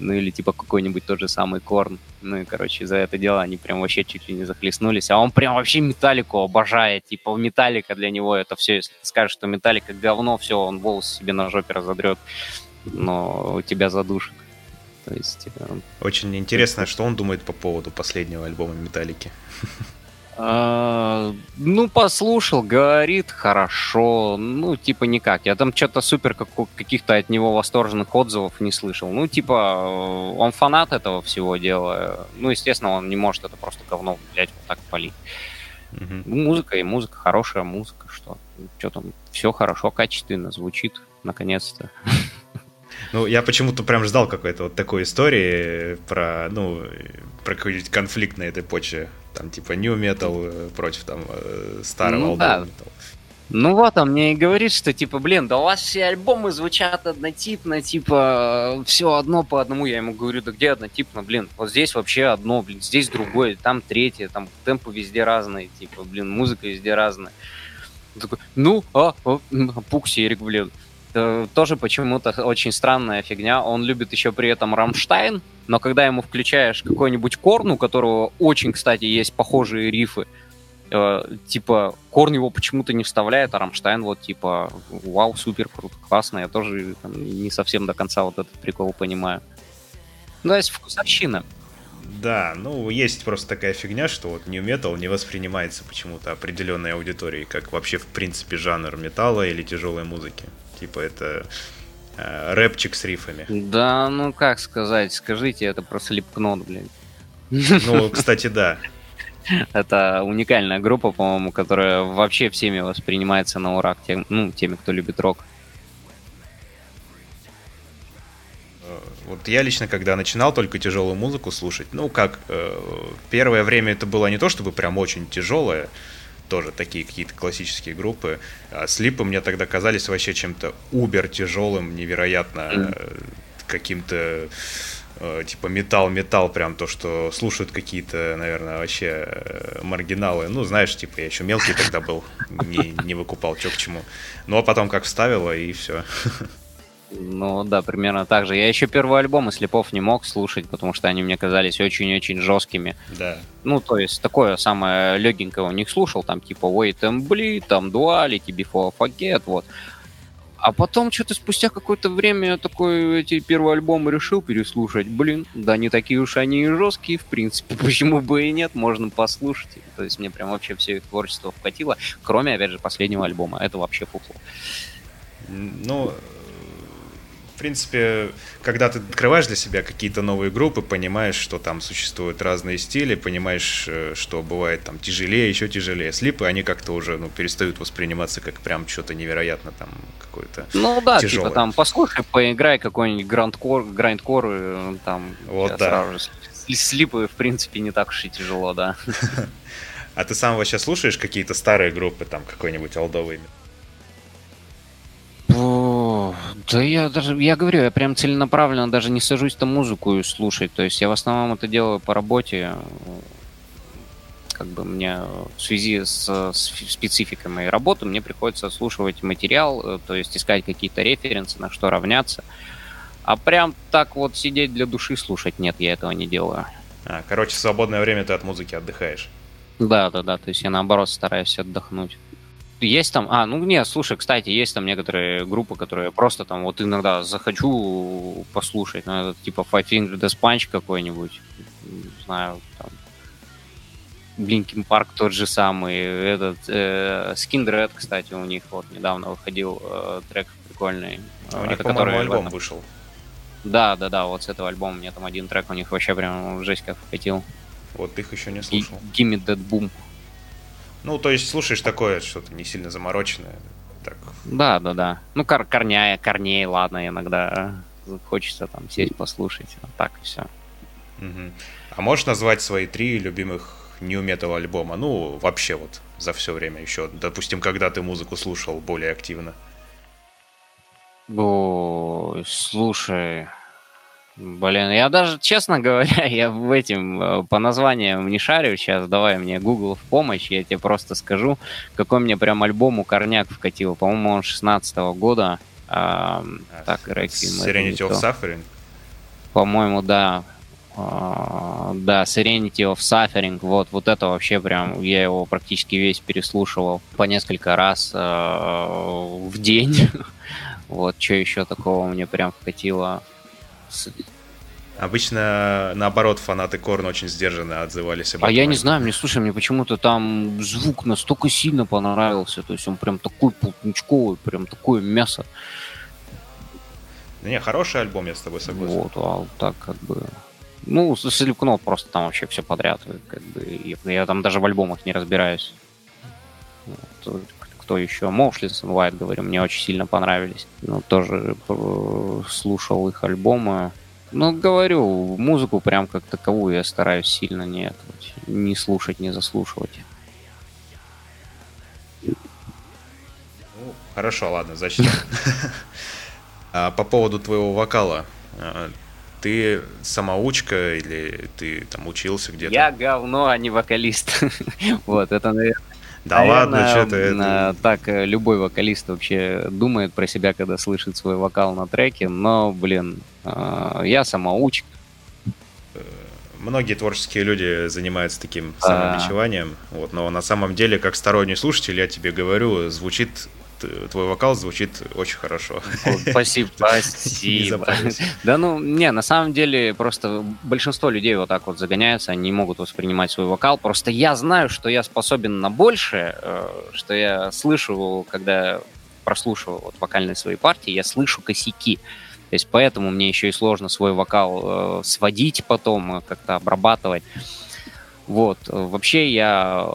Ну или типа какой-нибудь тот же самый Корн. Ну и, короче, за это дело они прям вообще чуть ли не захлестнулись. А он прям вообще Металлику обожает. Типа Металлика для него это все. Если ты скажешь, что Металлика говно, все, он волосы себе на жопе разодрет. Но тебя задушит. То есть... Э, Очень интересно, что он думает по поводу последнего альбома Металлики. А, ну, послушал, говорит, хорошо. Ну, типа, никак. Я там что-то супер как, каких-то от него восторженных отзывов не слышал. Ну, типа, э, он фанат этого всего дела. Ну, естественно, он не может это просто говно взять вот так полить. Угу. Музыка и музыка, хорошая музыка, что, что там, все хорошо, качественно звучит, наконец-то. Ну, я почему-то прям ждал какой-то вот такой истории про, ну, про какой-нибудь конфликт на этой почве. Там типа New Metal э, против там э, старого ну, да. Metal. Ну вот, он мне и говорит, что типа, блин, да у вас все альбомы звучат однотипно, типа, все одно по одному. Я ему говорю, да где однотипно, блин, вот здесь вообще одно, блин, здесь другое, там третье, там темпы везде разные, типа, блин, музыка везде разная. Он такой, ну, а, а, а Пукси, Эрик, блин. Это тоже почему-то очень странная фигня. Он любит еще при этом Рамштайн, но когда ему включаешь какой-нибудь Korn, у которого очень, кстати, есть похожие рифы, э, типа, Korn его почему-то не вставляет, а Рамштайн вот типа, вау, супер, круто, классно. Я тоже там, не совсем до конца вот этот прикол понимаю. Ну, есть вкусовщина. Да, ну, есть просто такая фигня, что вот Nu Metal не воспринимается почему-то определенной аудиторией, как вообще, в принципе, жанр металла или тяжелой музыки. Типа это э, рэпчик с рифами. Да, ну как сказать, скажите, это про Слепкнот, блин. Ну, кстати, да. Это уникальная группа, по-моему, которая вообще всеми воспринимается на ура, тем, ну, теми, кто любит рок. Э, вот я лично, когда начинал только тяжелую музыку слушать, ну, как э, первое время это было не то, чтобы прям очень тяжелое, тоже такие какие-то классические группы. А слипы мне тогда казались вообще чем-то убер тяжелым, невероятно mm. каким-то э, типа металл-металл, прям то, что слушают какие-то, наверное, вообще э, маргиналы. Ну, знаешь, типа я еще мелкий тогда был, не, не выкупал, что к чему. Ну, а потом как вставило, и все. Ну да, примерно так же. Я еще первый альбом и слепов не мог слушать, потому что они мне казались очень-очень жесткими. Да. Ну, то есть такое самое легенькое у них слушал, там типа Wait and Bleed, там Duality, Before Forget, вот. А потом что-то спустя какое-то время я такой эти первые альбомы решил переслушать. Блин, да не такие уж они и жесткие, в принципе. Почему бы и нет, можно послушать. То есть мне прям вообще все их творчество вкатило, кроме, опять же, последнего альбома. Это вообще фуфло. Ну, принципе, когда ты открываешь для себя какие-то новые группы, понимаешь, что там существуют разные стили, понимаешь, э, что бывает там тяжелее, еще тяжелее. Слипы, они как-то уже ну, перестают восприниматься как прям что-то невероятно там какое-то Ну да, тяжелое. типа там послушай, поиграй какой-нибудь грандкор, грандкор, там вот да. сразу же слипы, в принципе, не так уж и тяжело, да. А ты сам вообще слушаешь какие-то старые группы, там какой-нибудь олдовый? Да я даже, я говорю, я прям целенаправленно даже не сажусь там музыку слушать. То есть я в основном это делаю по работе. Как бы мне в связи с, с спецификой моей работы мне приходится слушать материал, э, то есть искать какие-то референсы, на что равняться. А прям так вот сидеть для души слушать, нет, я этого не делаю. А, короче, в свободное время ты от музыки отдыхаешь. Да, да, да. То есть я наоборот стараюсь отдохнуть. Есть там, а, ну нет, слушай, кстати, есть там некоторые группы, которые просто там вот иногда захочу послушать, ну, это типа Five Finger Death Punch какой-нибудь, не знаю, там, Блинкин Парк тот же самый, этот, э, Skin Red, кстати, у них вот недавно выходил э, трек прикольный. А у них, по-моему, альбом этом... вышел. Да, да, да, вот с этого альбома мне там один трек у них вообще прям жесть как вкатил. Вот их еще не слушал. Gimme That Boom. Ну, то есть слушаешь такое, что-то не сильно замороченное. Так. Да, да, да. Ну, кор корняя, корней, ладно, иногда хочется там сесть послушать. А так и все. Угу. А можешь назвать свои три любимых New Metal альбома? Ну, вообще вот за все время еще. Допустим, когда ты музыку слушал более активно. О, слушай, Блин, я даже, честно говоря, я в этим э, по названиям не шарю сейчас. Давай мне Google в помощь, я тебе просто скажу, какой мне прям альбом у Корняк вкатил. По-моему, он 16 -го года. А, так, Requiem. Serenity of Suffering? По-моему, да. А, да, Serenity of Suffering. Вот, вот это вообще прям, я его практически весь переслушивал по несколько раз а, в день. вот, что еще такого мне прям вкатило. Обычно, наоборот, фанаты Корн очень сдержанно отзывались об А я не знаю, мне, слушай, мне почему-то там звук настолько сильно понравился, то есть он прям такой полтничковый, прям такое мясо. Не, хороший альбом, я с тобой согласен. Вот, а так как бы... Ну, Слепкнот просто там вообще все подряд. Как бы, я там даже в альбомах не разбираюсь. Вот, кто еще? Моушлис White, говорю, мне очень сильно понравились. Ну, тоже э, слушал их альбомы. Ну, говорю, музыку прям как таковую я стараюсь сильно не, не слушать, не заслушивать. Ну, хорошо, ладно, зачем? А по поводу твоего вокала. А, ты самоучка или ты там учился где-то? Я говно, а не вокалист. вот, это, наверное, да Наверное, ладно, что ты это... Так э, любой вокалист вообще думает про себя, когда слышит свой вокал на треке, но, блин, э, я самоучка. Э, многие творческие люди занимаются таким самобичеванием, вот, но на самом деле, как сторонний слушатель, я тебе говорю, звучит твой вокал звучит очень хорошо. Спасибо, спасибо. Да ну, не, на самом деле просто большинство людей вот так вот загоняются, они не могут воспринимать свой вокал. Просто я знаю, что я способен на больше, э, что я слышу, когда прослушиваю вот вокальные свои партии, я слышу косяки. То есть поэтому мне еще и сложно свой вокал э, сводить потом, э, как-то обрабатывать. Вот. Вообще я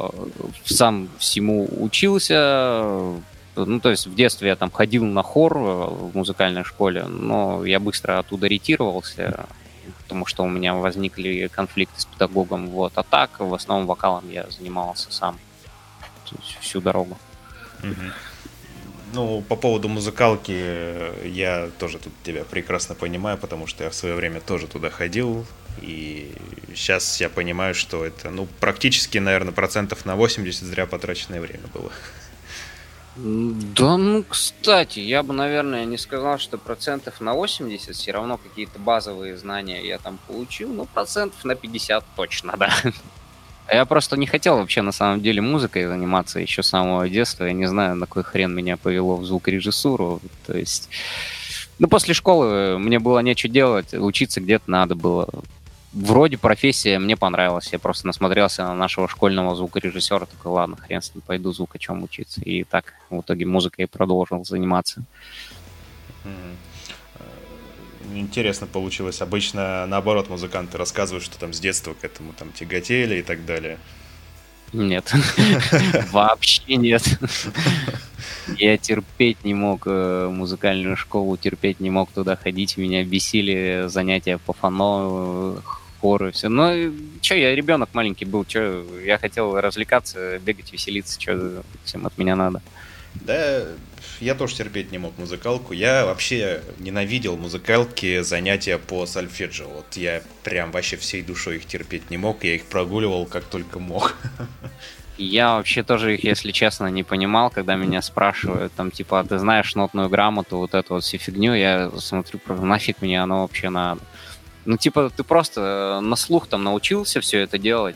сам всему учился, ну, то есть в детстве я там ходил на хор э, в музыкальной школе, но я быстро оттуда ретировался, потому что у меня возникли конфликты с педагогом. Вот. А так, в основном вокалом я занимался сам всю дорогу. Ну, по поводу музыкалки, э, я тоже тут тебя прекрасно понимаю, потому что я в свое время тоже туда ходил, и сейчас я понимаю, что это, ну, практически, наверное, процентов на 80 зря потраченное время было. Да, ну, кстати, я бы, наверное, не сказал, что процентов на 80 все равно какие-то базовые знания я там получил, но процентов на 50 точно, да. Я просто не хотел вообще на самом деле музыкой заниматься еще с самого детства. Я не знаю, на какой хрен меня повело в звукорежиссуру. То есть, ну, после школы мне было нечего делать, учиться где-то надо было вроде профессия мне понравилась. Я просто насмотрелся на нашего школьного звукорежиссера, такой, ладно, хрен с ним, пойду звукачом учиться. И так в итоге музыкой продолжил заниматься. Э, интересно получилось. Обычно наоборот музыканты рассказывают, что там с детства к этому там тяготели и так далее. Нет, вообще нет. Я терпеть не мог э, музыкальную школу, терпеть не мог туда ходить. Меня бесили занятия по фано, споры, все. Но что, я ребенок маленький был, что, я хотел развлекаться, бегать, веселиться, что всем от меня надо. Да, я тоже терпеть не мог музыкалку. Я вообще ненавидел музыкалки, занятия по сольфеджио. Вот я прям вообще всей душой их терпеть не мог. Я их прогуливал как только мог. Я вообще тоже их, если честно, не понимал, когда меня спрашивают, там, типа, а ты знаешь нотную грамоту, вот эту вот всю фигню, я смотрю, нафиг мне оно вообще надо. Ну, типа, ты просто на слух там научился все это делать,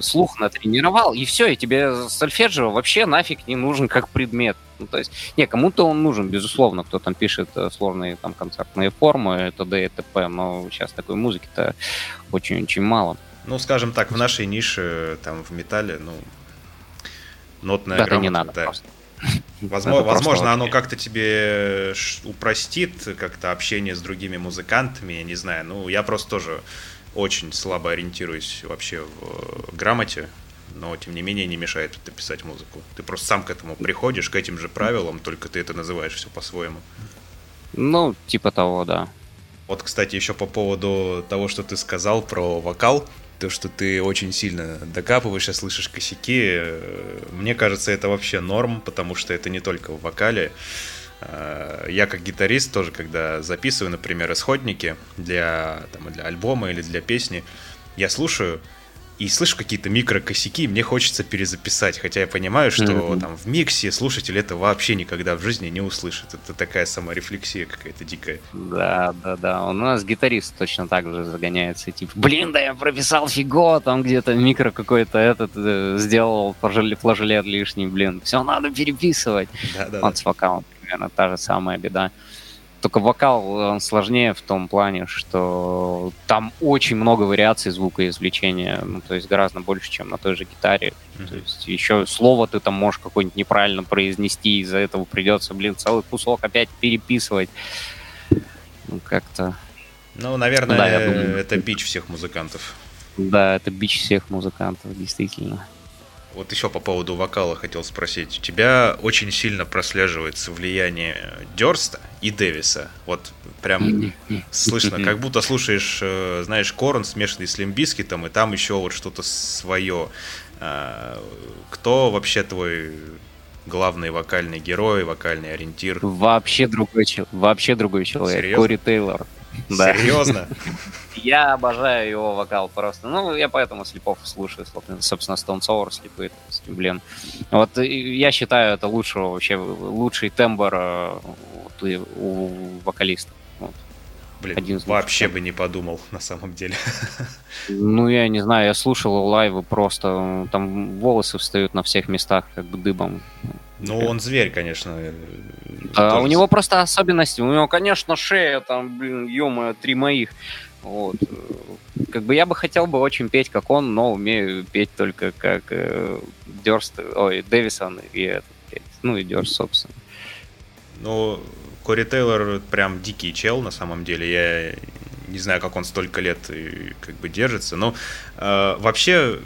слух натренировал, и все, и тебе сольфеджио вообще нафиг не нужен как предмет. Ну, то есть, не, кому-то он нужен, безусловно, кто там пишет э, сложные там концертные формы, т.д. и т.п., но сейчас такой музыки-то очень-очень мало. Ну, скажем так, в нашей нише, там, в металле, ну, нотная да, грамота, не надо да. Просто. Возможно, возможно оно как-то тебе упростит как-то общение с другими музыкантами, я не знаю. Ну, я просто тоже очень слабо ориентируюсь вообще в э, грамоте, но тем не менее не мешает это писать музыку. Ты просто сам к этому приходишь, к этим же правилам, только ты это называешь все по-своему. Ну, типа того, да. Вот, кстати, еще по поводу того, что ты сказал про вокал, то, что ты очень сильно докапываешься, слышишь косяки, э, мне кажется, это вообще норм, потому что это не только в вокале. Э, я как гитарист тоже, когда записываю, например, исходники для, там, для альбома или для песни, я слушаю и слышу какие-то микрокосяки, мне хочется перезаписать, хотя я понимаю, что mm-hmm. там в миксе слушатель это вообще никогда в жизни не услышит. Это такая саморефлексия какая-то дикая. Да, да, да. У нас гитарист точно так же загоняется, типа, блин, да я прописал фиго, там где-то микро какой-то этот э, сделал флажолет лишний, блин, все надо переписывать. Да, да, вот да. с вокалом примерно та же самая беда. Только вокал он сложнее в том плане, что там очень много вариаций звукоизвлечения, ну, то есть гораздо больше, чем на той же гитаре. Mm-hmm. То есть еще слово ты там можешь какое-нибудь неправильно произнести, из-за этого придется, блин, целый кусок опять переписывать. Ну, как-то... Ну, наверное, да, я думаю, это бич всех музыкантов. Да, это бич всех музыкантов, действительно. Вот еще по поводу вокала хотел спросить. У тебя очень сильно прослеживается влияние Дерста и Дэвиса. Вот прям слышно, как будто слушаешь, э, знаешь, Korn, смешанный с Limp Bizkit ом, и там еще вот что-то свое. А, кто вообще твой главный вокальный герой, вокальный ориентир? Вообще другой человек. Вообще другой человек. Серьезно? Кори Тейлор. Да. Серьезно? Я обожаю его вокал просто. Ну, я поэтому слепов слушаю, собственно, Stone Sour слепые. Блин. Вот я считаю, это лучший вообще лучший тембр э, у вокалиста. Блин, Один вообще бы не подумал, на самом деле. Ну, я не знаю, я слушал лайвы просто, там волосы встают на всех местах, как бы дыбом. Ну, он зверь, конечно. А у него просто особенности. У него, конечно, шея, там, блин, ё три моих. Вот. Как бы я бы хотел бы очень петь, как он, но умею петь только как э, Дёрст, ой, Дэвисон и этот, ну и Дёрст, собственно. Ну, Кори Тейлор прям дикий чел, на самом деле. Я не знаю, как он столько лет и, как бы держится. Но э, вообще,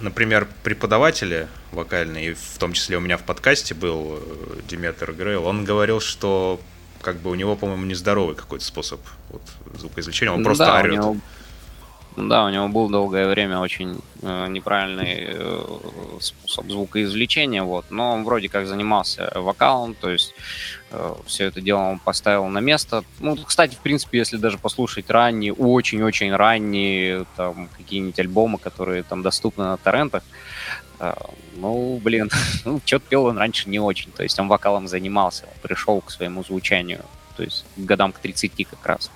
например, преподаватели вокальные, в том числе у меня в подкасте был э, Диметр Грейл, он говорил, что как бы у него, по-моему, нездоровый какой-то способ вот, звукоизвлечения, он просто да, орет. У него, да, у него был долгое время очень э, неправильный э, способ звукоизвлечения, вот, но он вроде как занимался вокалом, то есть э, все это дело он поставил на место. Ну, кстати, в принципе, если даже послушать ранние, очень-очень ранние там какие-нибудь альбомы, которые там доступны на торрентах, э, ну, блин, ну, что-то пел он раньше не очень, то есть он вокалом занимался, пришел к своему звучанию, то есть годам к 30 как раз.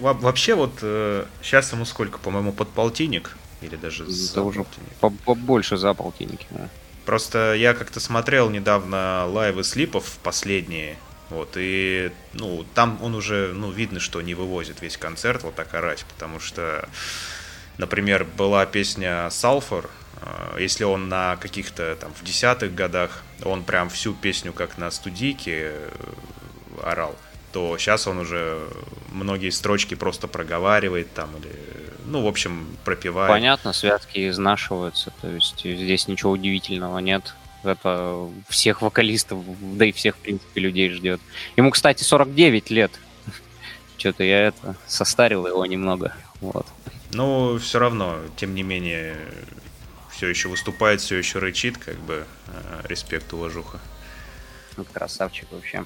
вообще вот э, сейчас ему сколько, по-моему, под полтинник? Или даже за уже побольше за полтинник. Да. Просто я как-то смотрел недавно лайвы слипов последние, вот, и, ну, там он уже, ну, видно, что не вывозит весь концерт вот так орать, потому что, например, была песня «Салфор», э, если он на каких-то там в десятых годах, он прям всю песню как на студийке э, орал то сейчас он уже многие строчки просто проговаривает там или, ну, в общем, пропивает. Понятно, связки изнашиваются, то есть здесь ничего удивительного нет. Это всех вокалистов, да и всех, в принципе, людей ждет. Ему, кстати, 49 лет. Что-то я это состарил его немного. Вот. Ну, все равно, тем не менее, все еще выступает, все еще рычит, как бы э, респект, уважуха. Вот красавчик вообще.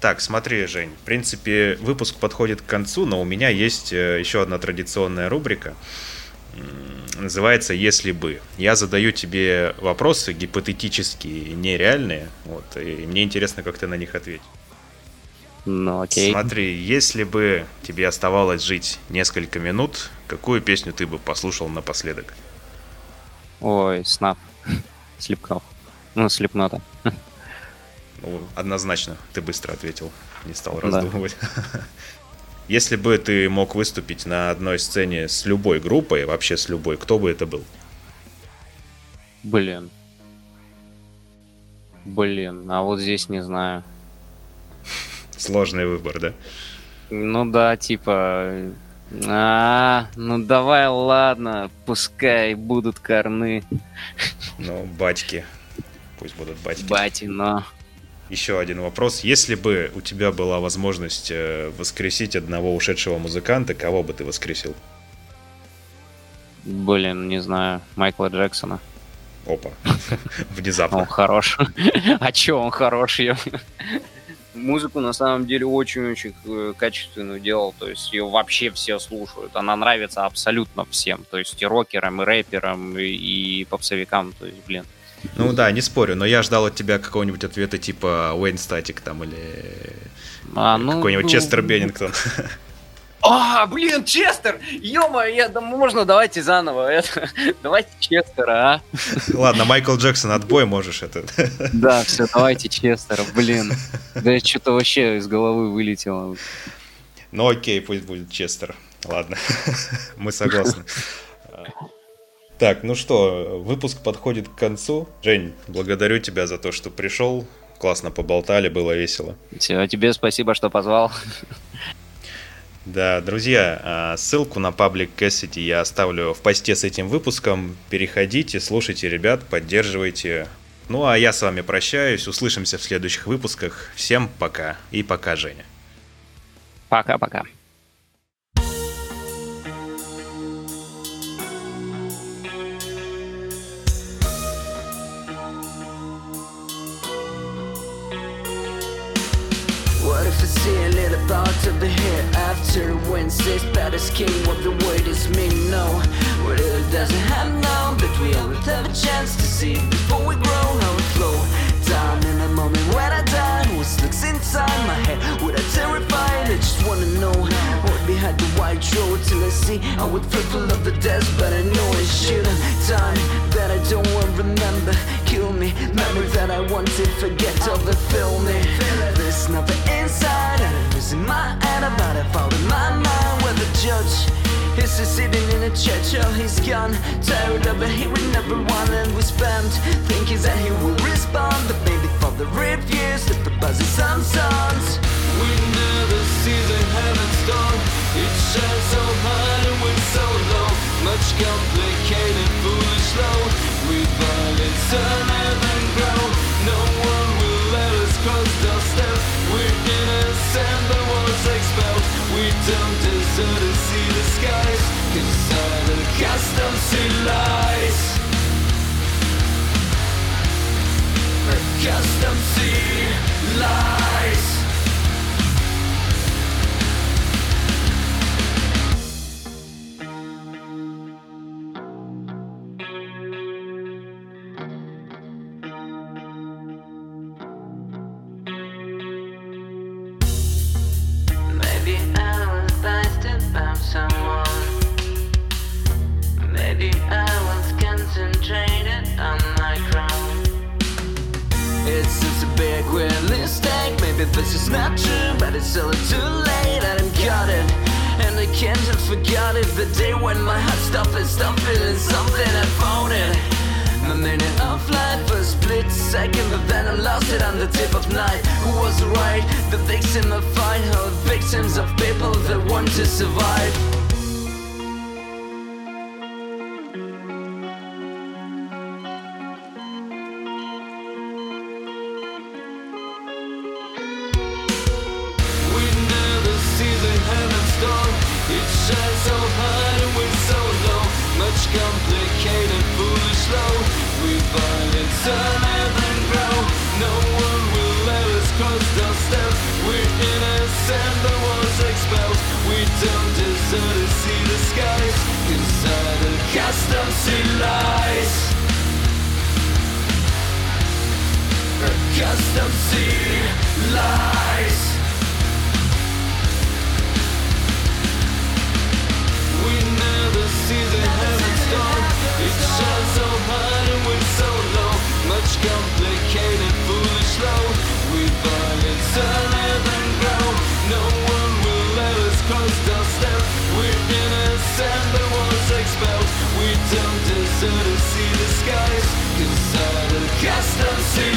Так, смотри, Жень, в принципе, выпуск подходит к концу, но у меня есть э, еще одна традиционная рубрика. Называется «Если бы». Я задаю тебе вопросы гипотетические, нереальные, вот, и мне интересно, как ты на них ответишь. Ну, окей. Смотри, если бы тебе оставалось жить несколько минут, какую песню ты бы послушал напоследок? Ой, снап. Слепкнов. Ну, слепнота. Однозначно, ты быстро ответил, не стал раздумывать. Да. Если бы ты мог выступить на одной сцене с любой группой, вообще с любой, кто бы это был? Блин. Блин, а вот здесь не знаю. Сложный выбор, да? Ну да, типа... А, ну давай, ладно, пускай будут корны. Ну, батьки. Пусть будут батьки. Бати, но... Еще один вопрос. Если бы у тебя была возможность э, воскресить одного ушедшего музыканта, кого бы ты воскресил? Блин, не знаю. Майкла Джексона. Опа. Внезапно. Он хорош. А чё он хорош? музыку на самом деле очень-очень э, качественную делал, то есть ее вообще все слушают, она нравится абсолютно всем, то есть и рокерам, и рэперам, и попсовикам, то есть, блин. Ну да, не спорю, но я ждал от тебя какого-нибудь ответа типа Уэйн Статик там или а, ну, какой-нибудь ну... Честер Беннингтон. А, блин, Честер! ё я, да можно, давайте заново. Это, давайте Честера, а? Ладно, Майкл Джексон, отбой можешь это. Да, все, давайте Честера, блин. Да что-то вообще из головы вылетело. Ну окей, пусть будет Честер. Ладно, мы согласны. Так, ну что, выпуск подходит к концу. Жень, благодарю тебя за то, что пришел. Классно поболтали, было весело. Все, тебе спасибо, что позвал. Да, друзья, а, ссылку на паблик Cassidy я оставлю в посте с этим выпуском. Переходите, слушайте ребят, поддерживайте. Ну а я с вами прощаюсь, услышимся в следующих выпусках. Всем пока и пока, Женя. Пока-пока. When says baddest king what the word is mean no What it doesn't have now But we always have a chance to see Before we grow. How it flow Down in the moment when I die. What looks inside my head? What I terrified I just wanna know behind the white road Till I see I would fearful of the death But I know it should have Time that I don't want to remember Kill me. Memory that I want to forget film me. There's nothing inside is in my head about it fall in my mind where the judge is sitting in a church. Oh he's gone tired of hearing everyone and we spent thinking that he will respond. But maybe for the reviews that the is some songs we the season haven't storm It shines so high and went so low. Much complicated, foolish love. don't see lies. We never see the It shines so high and we're so low. Much complicated, foolish, We No one will let us cross step. We're was expelled. We don't deserve to see the skies. Cause I don't cast and see